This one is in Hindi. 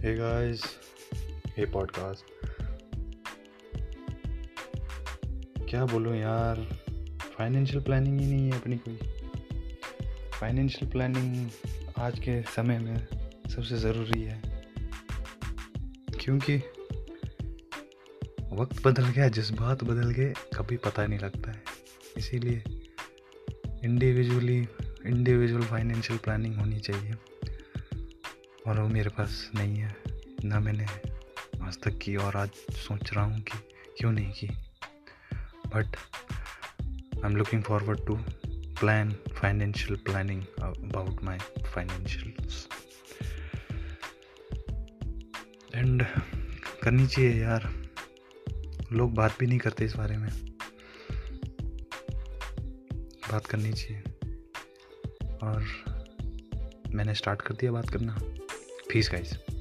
हे गाइस हे पॉडकास्ट क्या बोलूँ यार? फाइनेंशियल प्लानिंग ही नहीं है अपनी कोई। फाइनेंशियल प्लानिंग आज के समय में सबसे ज़रूरी है। क्योंकि वक्त बदल गया, जज्बात बदल गए, कभी पता नहीं लगता है। इसीलिए इंडिविजुअली इंडिविजुअल फाइनेंशियल प्लानिंग होनी चाहिए। और वो मेरे पास नहीं है। ना मैंने आज तक की और आज सोच रहा हूँ कि क्यों नहीं की। But I am looking forward to plan financial planning about my financials and करनी चाहिए यार। लोग बात भी नहीं करते इस बारे में। बात करनी चाहिए। और मैंने स्टार्ट कर दिया बात करना। peace guys.